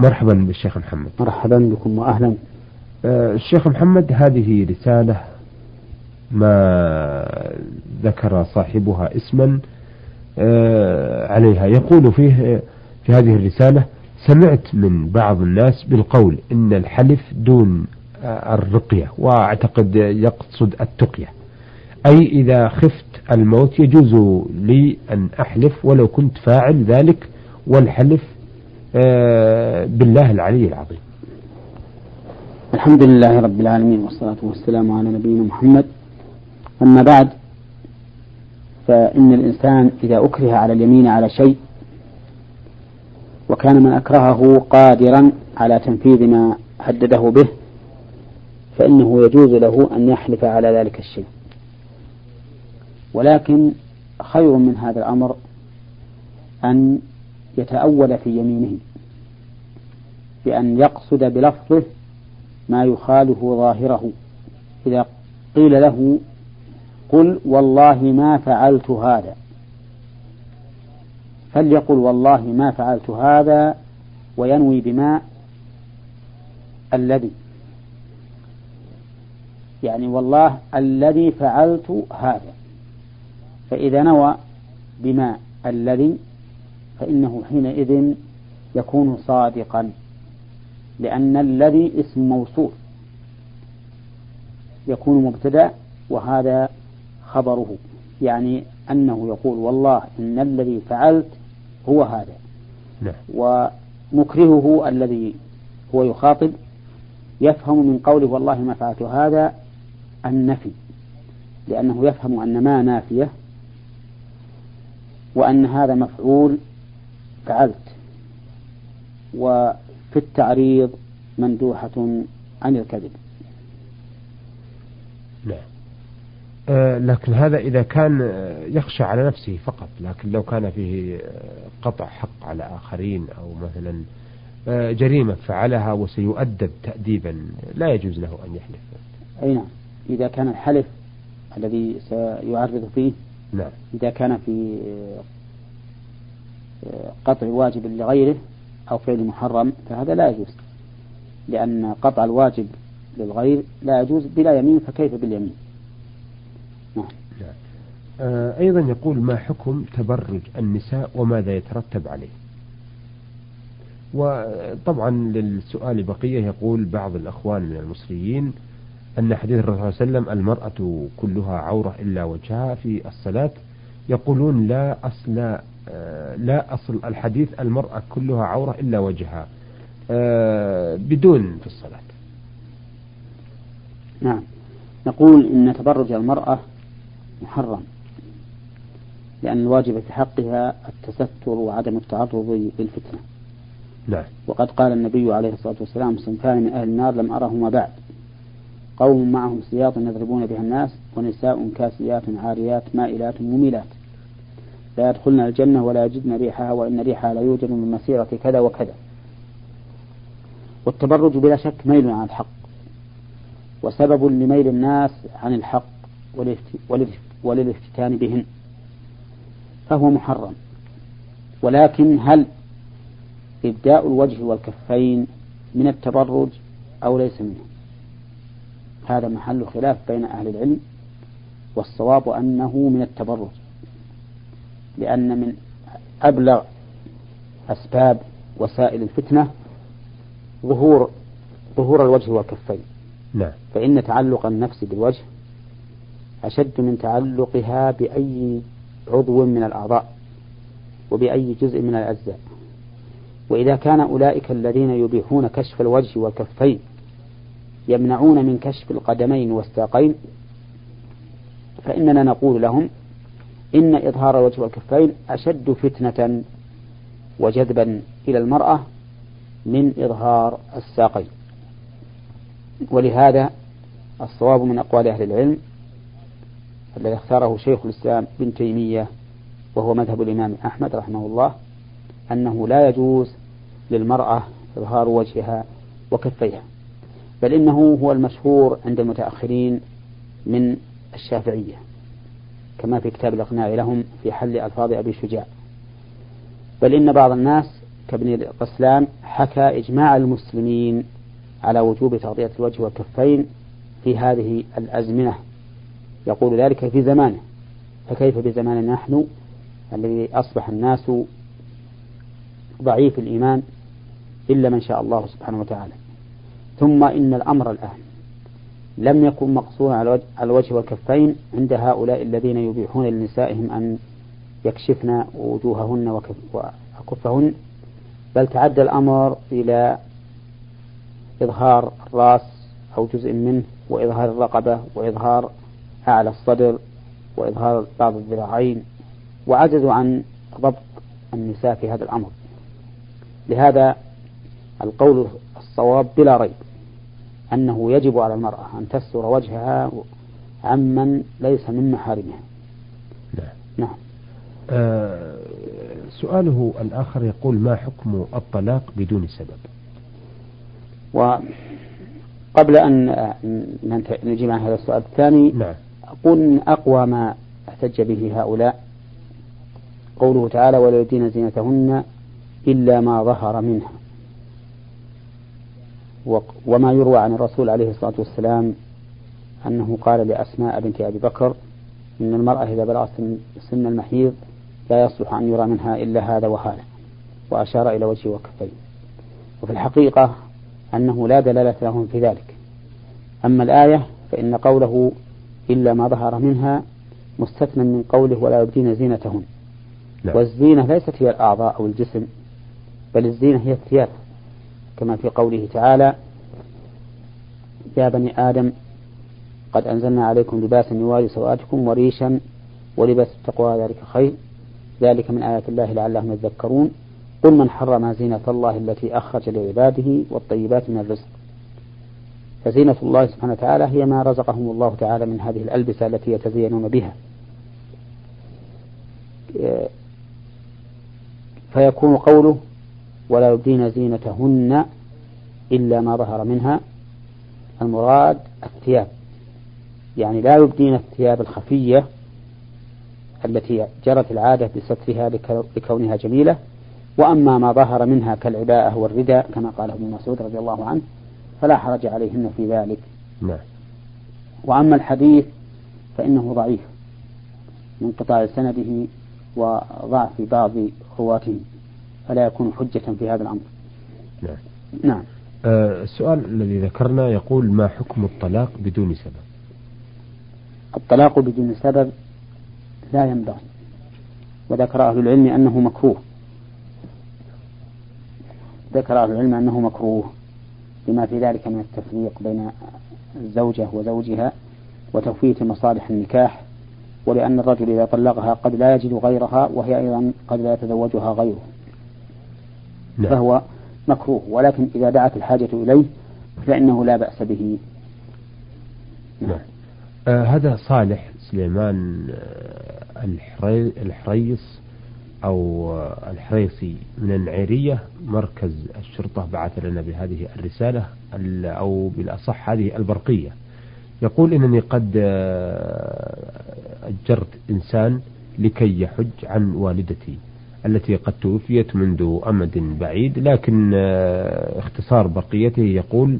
مرحبا بالشيخ محمد. مرحبا بكم وأهلا. آه، الشيخ محمد هذه رسالة ما ذكر صاحبها اسما آه، عليها. يقول فيه في هذه الرسالة سمعت من بعض الناس بالقول إن الحلف دون الرقية وأعتقد يقصد التقية. أي إذا خفت الموت يجوز لي أن أحلف ولو كنت فاعل ذلك والحلف آه، بالله العلي العظيم. الحمد لله رب العالمين والصلاة والسلام على نبينا محمد. أما بعد فإن الإنسان إذا أكره على اليمين على شيء وكان من أكرهه قادرا على تنفيذ ما هدده به فإنه يجوز له أن يحلف على ذلك الشيء. ولكن خير من هذا الأمر أن يتأول في يمينه بأن يقصد بلفظه ما يخالف ظاهره. إذا قيل له قل والله ما فعلت هذا فليقل والله ما فعلت هذا وينوي بما الذي يعني والله الذي فعلت هذا فإذا نوى بما الذي فإنه حينئذ يكون صادقا لأن الذي اسم موصول يكون مبتدأ وهذا خبره يعني أنه يقول والله إن الذي فعلت هو هذا نعم. ومكرهه الذي هو يخاطب يفهم من قوله والله ما فعلت هذا النفي لأنه يفهم أن ما نافية وأن هذا مفعول فعلت. وفي التعريض مندوحة عن الكذب. نعم. آه لكن هذا إذا كان يخشى على نفسه فقط. لكن لو كان فيه قطع حق على آخرين أو مثلا آه جريمة فعلها وسيؤدب تأديبا لا يجوز له أن يحلف. أي نعم. إذا كان الحلف الذي سيعرض فيه نعم. إذا كان في قطع واجب لغيره أو فعل محرم فهذا لا يجوز. لأن قطع الواجب للغير لا يجوز بلا يمين فكيف باليمين؟ نعم. آه أيضا يقول ما حكم تبرج النساء وماذا يترتب عليه؟ وطبعا للسؤال بقية يقول بعض الأخوان من المصريين أن حديث الرسول صلى الله عليه وسلم المرأة كلها عورة إلا وجهها في الصلاة يقولون لا أصل لا أصل الحديث المرأة كلها عورة إلا وجهها. آه، بدون في الصلاة. نعم. نقول إن تبرج المرأة محرم لأن الواجب في حقها التستر وعدم التعرض للفتنة. نعم. وقد قال النبي عليه الصلاة والسلام صنفان من أهل النار لم أرهما بعد. قوم معهم سياط يضربون بها الناس ونساء كاسيات عاريات مائلات مميلات. لا يدخلن الجنة ولا يجدن ريحها وإن ريحها لا يوجد من مسيرة كذا وكذا. والتبرج بلا شك ميل عن الحق وسبب لميل الناس عن الحق وللافتتان بهن فهو محرم. ولكن هل إبداء الوجه والكفين من التبرج أو ليس منه؟ هذا محل خلاف بين أهل العلم والصواب أنه من التبرج. لأن من أبلغ أسباب وسائل الفتنة ظهور ظهور الوجه والكفين. نعم. فإن تعلق النفس بالوجه أشد من تعلقها بأي عضو من الأعضاء وبأي جزء من الأجزاء. وإذا كان أولئك الذين يبيحون كشف الوجه والكفين يمنعون من كشف القدمين والساقين فإننا نقول لهم إن إظهار الوجه والكفين أشد فتنة وجذبا إلى المرأة من إظهار الساقين. ولهذا الصواب من أقوال أهل العلم الذي اختاره شيخ الإسلام ابن تيمية وهو مذهب الإمام أحمد رحمه الله أنه لا يجوز للمرأة إظهار وجهها وكفيها بل إنه هو المشهور عند المتأخرين من الشافعية. كما في كتاب الإقناع لهم في حل ألفاظ أبي شجاع. بل إن بعض الناس كابن قسلان حكى إجماع المسلمين على وجوب تغطية الوجه والكفين في هذه الأزمنة. يقول ذلك في زمانه. فكيف بزماننا نحن الذي أصبح الناس ضعيف الإيمان إلا من شاء الله سبحانه وتعالى؟ ثم إن الأمر الآن لم يكن مقصورا على الوجه والكفين عند هؤلاء الذين يبيحون لنسائهم أن يكشفن وجوههن وكفهن بل تعدى الأمر إلى إظهار الرأس أو جزء منه وإظهار الرقبة وإظهار أعلى الصدر وإظهار بعض الذراعين. وعجزوا عن ضبط النساء في هذا الأمر. لهذا القول الصواب بلا ريب. أنه يجب على المرأة أن تستر وجهها عمن ليس من محارمها. نعم, نعم. آه سؤاله الآخر يقول ما حكم الطلاق بدون سبب؟ وقبل أن نجيب عن هذا السؤال الثاني نعم. أقول من أقوى ما احتج به هؤلاء. قوله تعالى ولا يدين زينتهن إلا ما ظهر منها. وما يروى عن الرسول عليه الصلاة والسلام أنه قال لأسماء بنت أبي بكر إن المرأة إذا بلغت سن المحيض لا يصلح أن يرى منها إلا هذا وهذا وأشار إلى وجهه وكفيه. وفي الحقيقة أنه لا دلالة لهم في ذلك. أما الآية فإن قوله إلا ما ظهر منها مستثنى من قوله ولا يبدين زينتهن. نعم. والزينة ليست هي الأعضاء أو الجسم بل الزينة هي الثياب. كما في قوله تعالى يا بني آدم قد أنزلنا عليكم لباسا يواري سوآتكم وريشا ولباس التقوى ذلك خير. ذلك من آيات الله لعلهم يذكرون. قل من حرم زينة الله التي أخرج لعباده والطيبات من الرزق. فزينة الله سبحانه وتعالى هي ما رزقهم الله تعالى من هذه الألبسة التي يتزينون بها. فيكون قوله ولا يبدين زينتهن إلا ما ظهر منها. المراد الثياب. يعني لا يبدين الثياب الخفية التي جرت العادة بسترها لكونها جميلة. وأما ما ظهر منها كالعباءة والرداء كما قال ابن مسعود رضي الله عنه فلا حرج عليهن في ذلك. نعم. وأما الحديث فإنه ضعيف من قطاع سنده وضعف بعض رواته. فلا يكون حجة في هذا الأمر. نعم. نعم. آه السؤال الذي ذكرنا يقول ما حكم الطلاق بدون سبب؟ الطلاق بدون سبب لا ينبغي. وذكر أهل العلم أنه مكروه. ذكر أهل العلم أنه مكروه لما في ذلك من التفريق بين الزوجة وزوجها وتفويت مصالح النكاح ولأن الرجل إذا طلقها قد لا يجد غيرها وهي أيضا قد لا يتزوجها غيره. نعم. فهو مكروه. ولكن إذا دعت الحاجة إليه فإنه لا بأس به. نعم. آه هذا صالح سليمان آه الحري الحريص أو آه الحريصي من النعيرية مركز الشرطة بعث لنا بهذه الرسالة أو بالأصح هذه البرقية. يقول إنني قد آه، أجرت إنسان لكي يحج عن والدتي. التي قد توفيت منذ أمد بعيد لكن آه، اختصار بقيته يقول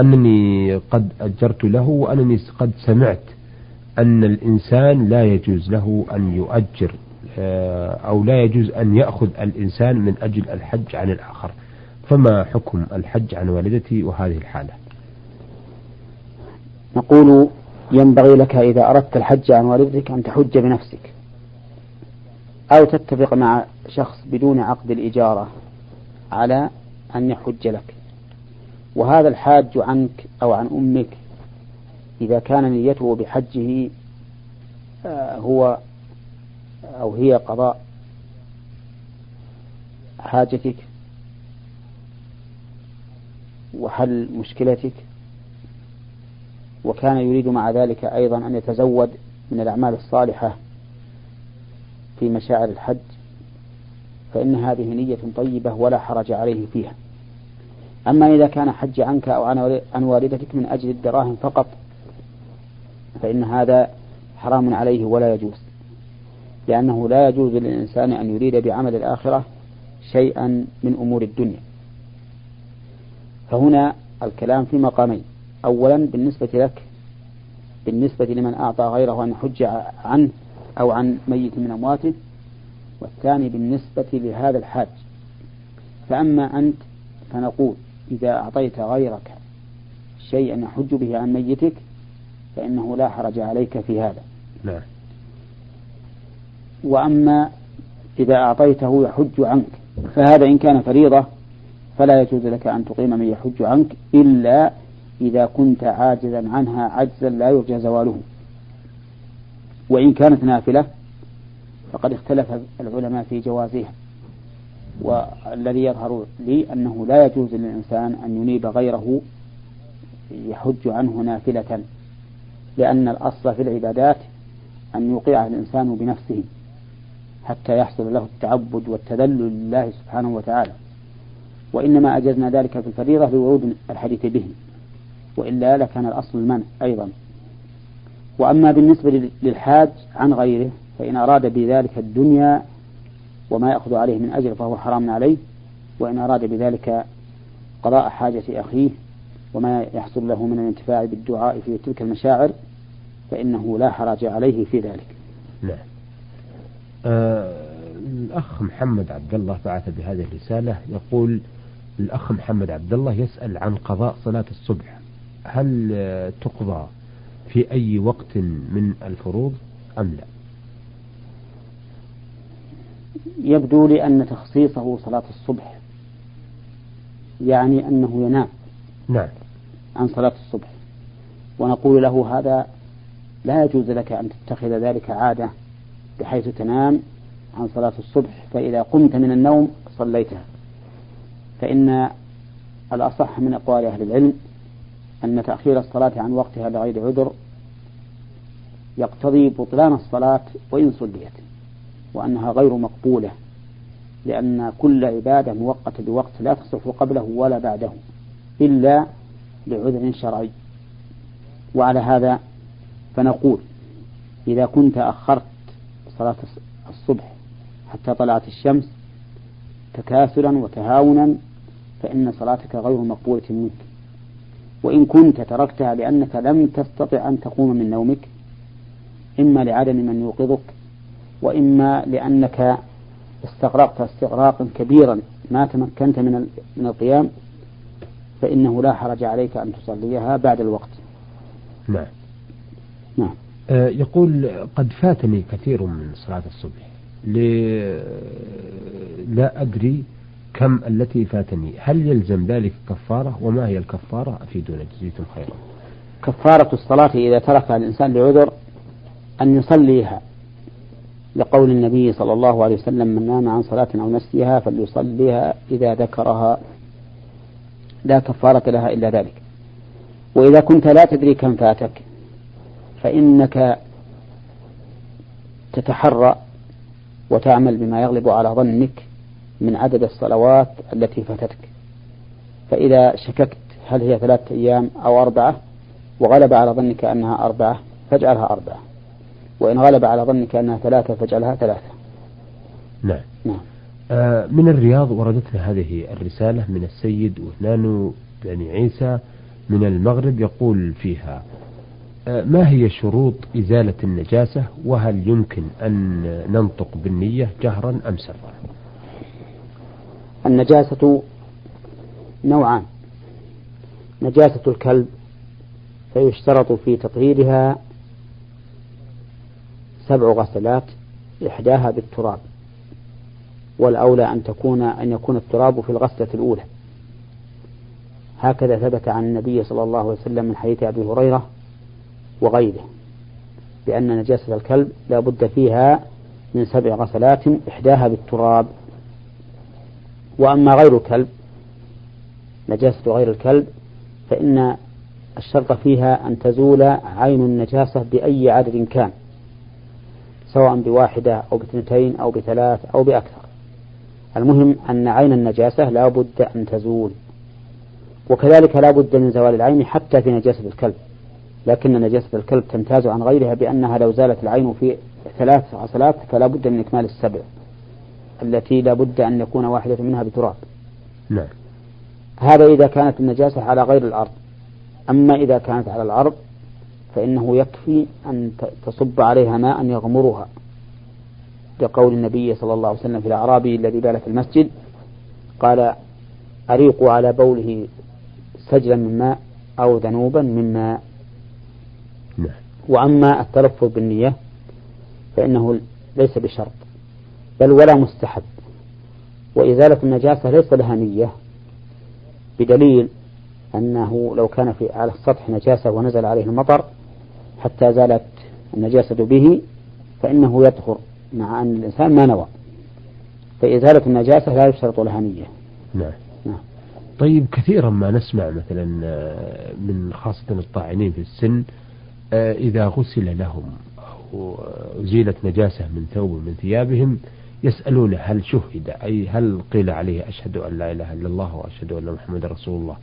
أنني قد أجرت له وأنني قد سمعت أن الإنسان لا يجوز له أن يؤجر آه، أو لا يجوز أن يأخذ الإنسان من أجل الحج عن الآخر. فما حكم الحج عن والدتي وهذه الحالة؟ نقول ينبغي لك إذا أردت الحج عن والدتك أن تحج بنفسك. أو تتفق مع شخص بدون عقد الإجارة على أن يحج لك. وهذا الحاج عنك أو عن أمك إذا كان نيته بحجه آه، هو أو هي قضاء حاجتك وحل مشكلتك وكان يريد مع ذلك أيضا أن يتزود من الأعمال الصالحة. في مشاعر الحج فإن هذه نية طيبة ولا حرج عليه فيها. أما إذا كان حج عنك أو عن والدتك من أجل الدراهم فقط فإن هذا حرام عليه ولا يجوز. لأنه لا يجوز للإنسان أن يريد بعمل الآخرة شيئا من أمور الدنيا. فهنا الكلام في مقامين. أولا بالنسبة لك بالنسبة لمن أعطى غيره أن يحج عنه أو عن ميت من أمواته والثاني بالنسبة لهذا الحاج. فأما أنت فنقول إذا أعطيت غيرك شيئا يحج به عن ميتك فإنه لا حرج عليك في هذا. نعم وأما إذا أعطيته يحج عنك فهذا إن كان فريضة فلا يجوز لك أن تقيم من يحج عنك إلا إذا كنت عاجزا عنها عجزا لا يرجى زواله. وإن كانت نافلة فقد اختلف العلماء في جوازها. والذي يظهر لي أنه لا يجوز للإنسان أن ينيب غيره يحج عنه نافلة لأن الأصل في العبادات أن يوقعها الإنسان بنفسه حتى يحصل له التعبد والتذلل لله سبحانه وتعالى. وإنما أجزنا ذلك في الفريضة لورود الحديث به وإلا لكان الأصل المنع أيضا. وأما بالنسبة للحاج عن غيره فإن أراد بذلك الدنيا وما يأخذ عليه من أجر فهو حرام عليه وإن أراد بذلك قضاء حاجة أخيه وما يحصل له من الانتفاع بالدعاء في تلك المشاعر فإنه لا حرج عليه في ذلك. نعم. آه الأخ محمد عبد الله بعث بهذه الرسالة يقول الأخ محمد عبد الله يسأل عن قضاء صلاة الصبح هل تقضى في أي وقت من الفروض أم لا؟ يبدو لي أن تخصيصه صلاة الصبح يعني أنه ينام نعم. عن صلاة الصبح ونقول له هذا لا يجوز لك أن تتخذ ذلك عادة بحيث تنام عن صلاة الصبح فإذا قمت من النوم صليتها. فإن الأصح من أقوال أهل العلم أن تأخير الصلاة عن وقتها لغير عذر يقتضي بطلان الصلاة وإن صليت وأنها غير مقبولة لأن كل عبادة مؤقتة بوقت لا تصح قبله ولا بعده إلا لعذر شرعي. وعلى هذا فنقول إذا كنت أخرت صلاة الصبح حتى طلعت الشمس تكاسلا وتهاونا فإن صلاتك غير مقبولة منك. وإن كنت تركتها لأنك لم تستطع أن تقوم من نومك إما لعدم من يوقظك وإما لأنك استغرقت استغراقا كبيرا ما تمكنت من من القيام فإنه لا حرج عليك أن تصليها بعد الوقت. نعم. نعم. آه يقول قد فاتني كثير من صلاة الصبح لا أدري كم التي فاتني. هل يلزم ذلك كفارة؟ وما هي الكفارة أفيدونا جزيتم خيرا؟ كفارة الصلاة إذا تركها الإنسان لعذر أن يصليها. لقول النبي صلى الله عليه وسلم من نام عن صلاة أو نسيها فليصليها إذا ذكرها. لا كفارة لها إلا ذلك. وإذا كنت لا تدري كم فاتك فإنك تتحرى وتعمل بما يغلب على ظنك من عدد الصلوات التي فاتتك. فإذا شككت هل هي ثلاثة أيام أو أربعة وغلب على ظنك أنها أربعة فاجعلها أربعة. وإن غلب على ظنك أنها ثلاثة فاجعلها ثلاثة. نعم. نعم. آه من الرياض وردتنا هذه الرسالة من السيد وثنان بن عيسى من المغرب يقول فيها آه ما هي شروط إزالة النجاسة؟ وهل يمكن أن ننطق بالنية جهرا أم سرا؟ النجاسة نوعان. نجاسة الكلب فيشترط في تطهيرها سبع غسلات إحداها بالتراب. والأولى أن تكون أن يكون التراب في الغسلة الأولى. هكذا ثبت عن النبي صلى الله عليه وسلم من حديث أبي هريرة وغيره بأن نجاسة الكلب لا بد فيها من سبع غسلات إحداها بالتراب. وأما غير الكلب نجاسة غير الكلب فإن الشرط فيها أن تزول عين النجاسة بأي عدد كان سواء بواحدة أو باثنتين أو بثلاث أو بأكثر. المهم أن عين النجاسة لا بد أن تزول وكذلك لا بد من زوال العين حتى في نجاسة الكلب. لكن نجاسة الكلب تمتاز عن غيرها بأنها لو زالت العين في ثلاث عصلات فلا بد من إكمال السبع. التي لا بد أن يكون واحدة منها بتراب. نعم. هذا إذا كانت النجاسة على غير الأرض. أما إذا كانت على الأرض فإنه يكفي أن تصب عليها ماء يغمرها. لقول النبي صلى الله عليه وسلم في الأعرابي الذي بال في المسجد قال أريقوا على بوله سجلا من ماء أو ذنوبا من ماء. نعم. وأما التلفظ بالنية فإنه ليس بشرط. بل ولا مستحب. وإزالة النجاسة ليس لها نية بدليل أنه لو كان في على السطح نجاسة ونزل عليه المطر حتى زالت النجاسة به فإنه يطهر مع أن الإنسان ما نوى. فإزالة النجاسة لا يشترط لها نية. نعم. نعم. طيب كثيرا ما نسمع مثلا آه، من خاصة الطاعنين في السن آه، إذا غسل لهم أو أزيلت نجاسة من ثوب من ثيابهم يسألون هل شهد أي هل قيل عليه أشهد أن لا إله إلا الله وأشهد أن محمد رسول الله؟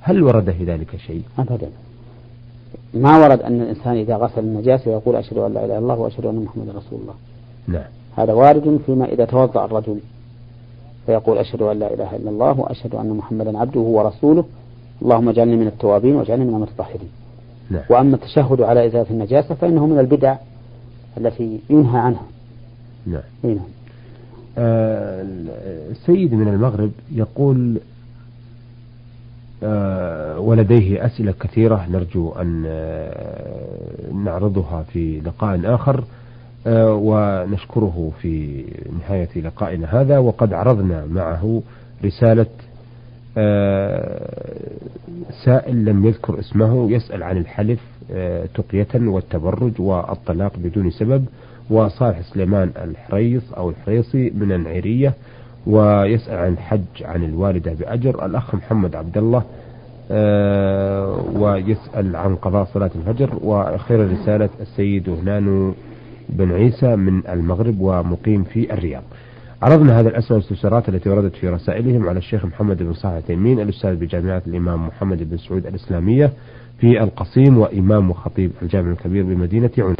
هل ورد في ذلك شيء؟ أبدا. ما ورد أن الإنسان إذا غسل النجاسة يقول أشهد أن لا إله إلا الله وأشهد أن محمد رسول الله. نعم. هذا وارد فيما إذا توضأ الرجل فيقول أشهد أن لا إله إلا الله وأشهد أن محمدا عبده ورسوله. اللهم اجعلني من التوابين واجعلني من المتطهرين. نعم. وأما التشهد على إزالة النجاسة فإنه من البدع التي ينهى عنها. نعم. نعم. السيد من المغرب يقول آه ولديه أسئلة كثيرة نرجو أن آه نعرضها في لقاء آخر آه، ونشكره في نهاية لقائنا هذا وقد عرضنا معه رسالة آه، سائل لم يذكر اسمه يسأل عن الحلف آه، تقية والتبرج والطلاق بدون سبب وصالح سليمان الحريص أو الحريصي من العيرية ويسأل عن الحج عن الوالدة بأجر الأخ محمد عبد الله ويسأل عن قضاء صلاة الفجر وأخيرا رسالة السيد هنانو بن عيسى من المغرب ومقيم في الرياض. عرضنا هذه الأسئلة والاستفسارات التي وردت في رسائلهم على الشيخ محمد بن صالح تيمين الأستاذ بجامعة الإمام محمد بن سعود الإسلامية في القصيم وإمام وخطيب الجامع الكبير بمدينة